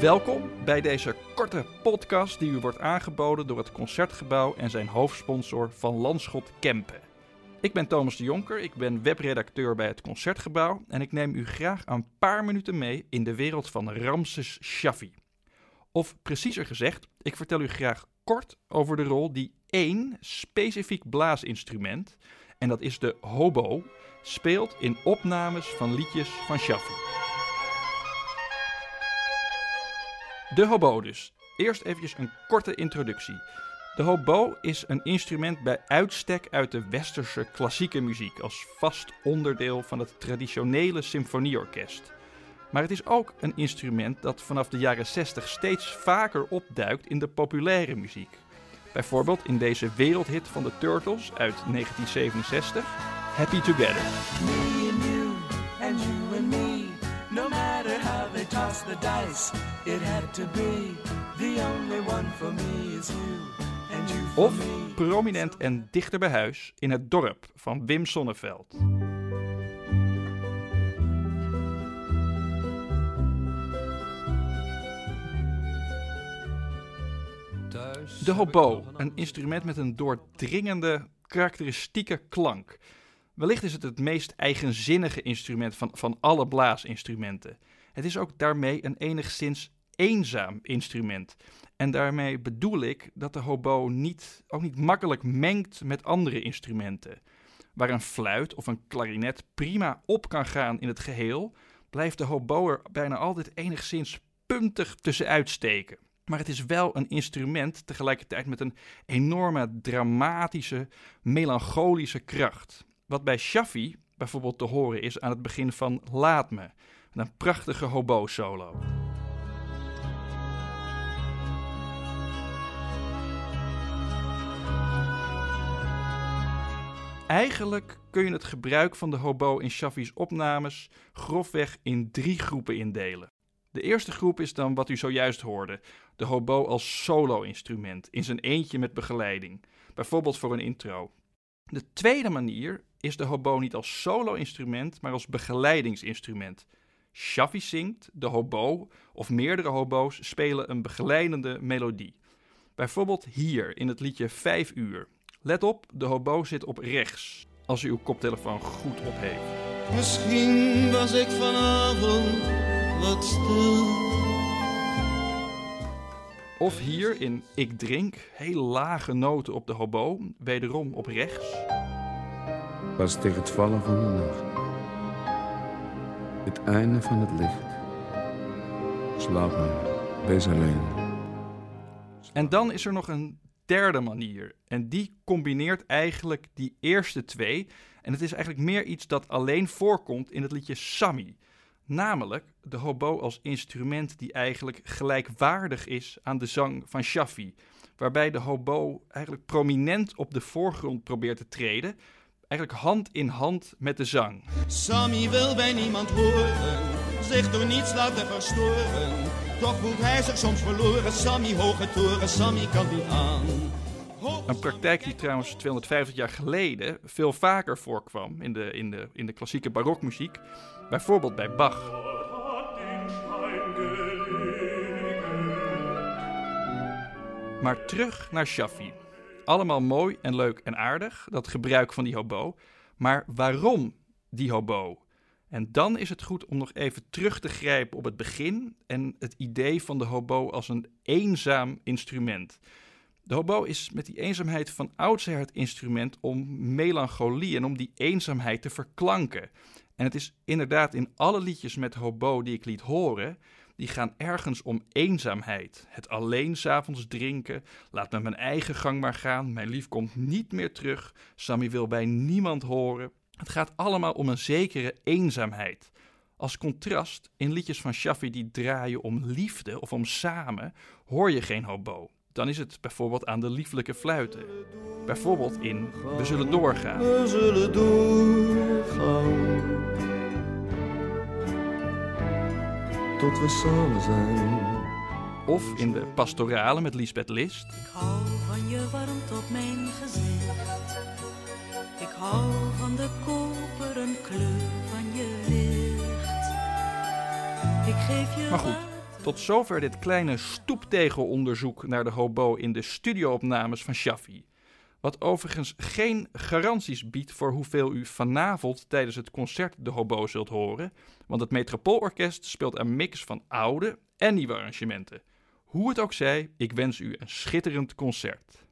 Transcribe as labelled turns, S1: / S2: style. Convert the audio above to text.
S1: Welkom bij deze korte podcast die u wordt aangeboden door het Concertgebouw en zijn hoofdsponsor Van Landschot Kempen. Ik ben Thomas de Jonker, ik ben webredacteur bij het Concertgebouw en ik neem u graag een paar minuten mee in de wereld van Ramses Shaffi. Of preciezer gezegd, ik vertel u graag kort over de rol die één specifiek blaasinstrument, en dat is de hobo, speelt in opnames van liedjes van Shaffi. De hobo dus. Eerst eventjes een korte introductie. De hobo is een instrument bij uitstek uit de westerse klassieke muziek als vast onderdeel van het traditionele symfonieorkest. Maar het is ook een instrument dat vanaf de jaren 60 steeds vaker opduikt in de populaire muziek. Bijvoorbeeld in deze wereldhit van de Turtles uit 1967, Happy Together.
S2: Toss the dice, it had to be. The only one for me is you and you for
S1: Of
S2: me.
S1: prominent en dichter bij huis in het dorp van Wim Sonneveld. De hobo, een instrument met een doordringende, karakteristieke klank. Wellicht is het het meest eigenzinnige instrument van, van alle blaasinstrumenten. Het is ook daarmee een enigszins eenzaam instrument. En daarmee bedoel ik dat de hobo niet, ook niet makkelijk mengt met andere instrumenten. Waar een fluit of een klarinet prima op kan gaan in het geheel, blijft de hobo er bijna altijd enigszins puntig tussenuit steken. Maar het is wel een instrument tegelijkertijd met een enorme dramatische, melancholische kracht. Wat bij Shaffi bijvoorbeeld te horen is aan het begin van Laat Me, een prachtige hobo-solo. Eigenlijk kun je het gebruik van de hobo in Shaffi's opnames grofweg in drie groepen indelen. De eerste groep is dan wat u zojuist hoorde: de hobo als solo-instrument, in zijn eentje met begeleiding, bijvoorbeeld voor een intro. De tweede manier is de hobo niet als solo-instrument, maar als begeleidingsinstrument. Shaffi zingt, de hobo of meerdere hobo's spelen een begeleidende melodie. Bijvoorbeeld hier in het liedje 5 uur. Let op, de hobo zit op rechts, als u uw koptelefoon goed opheeft.
S3: Misschien was ik vanavond wat stil.
S1: Of hier in Ik drink, heel lage noten op de hobo, wederom op rechts.
S4: Pas tegen het vallen van de nacht. Het einde van het licht. Slaap maar, wees alleen.
S1: En dan is er nog een derde manier. En die combineert eigenlijk die eerste twee. En het is eigenlijk meer iets dat alleen voorkomt in het liedje Sammy. Namelijk de hobo als instrument die eigenlijk gelijkwaardig is aan de zang van Shaffi. Waarbij de hobo eigenlijk prominent op de voorgrond probeert te treden. Eigenlijk hand in hand met de zang.
S3: Sammy wil bij niemand horen, zich door niets laten verstoren. Toch voelt hij zich soms verloren. Sammy hoge toren, Sammy kan niet aan.
S1: Een praktijk die trouwens 250 jaar geleden veel vaker voorkwam in de, in de, in de klassieke barokmuziek. Bijvoorbeeld bij Bach. Maar terug naar Shaffi. Allemaal mooi en leuk en aardig, dat gebruik van die hobo. Maar waarom die hobo? En dan is het goed om nog even terug te grijpen op het begin en het idee van de hobo als een eenzaam instrument. De hobo is met die eenzaamheid van oudsher het instrument om melancholie en om die eenzaamheid te verklanken. En het is inderdaad in alle liedjes met hobo die ik liet horen, die gaan ergens om eenzaamheid. Het alleen s'avonds drinken, laat me mijn eigen gang maar gaan, mijn lief komt niet meer terug, Sammy wil bij niemand horen. Het gaat allemaal om een zekere eenzaamheid. Als contrast, in liedjes van Shaffi die draaien om liefde of om samen, hoor je geen hobo. Dan is het bijvoorbeeld aan de lieflijke fluiten. Bijvoorbeeld in We zullen doorgaan.
S3: We zullen doorgaan.
S4: Tot we samen zijn.
S1: Of in de pastorale met Lisbeth List.
S5: Ik hou van je warmte op mijn gezicht. Ik hou van de koperen kleur van je licht. Ik geef je
S1: Maar goed, Tot zover dit kleine stoeptegelonderzoek naar de hobo in de studioopnames van Shaffi. Wat overigens geen garanties biedt voor hoeveel u vanavond tijdens het concert de hobo zult horen, want het Metropoolorkest speelt een mix van oude en nieuwe arrangementen. Hoe het ook zij, ik wens u een schitterend concert.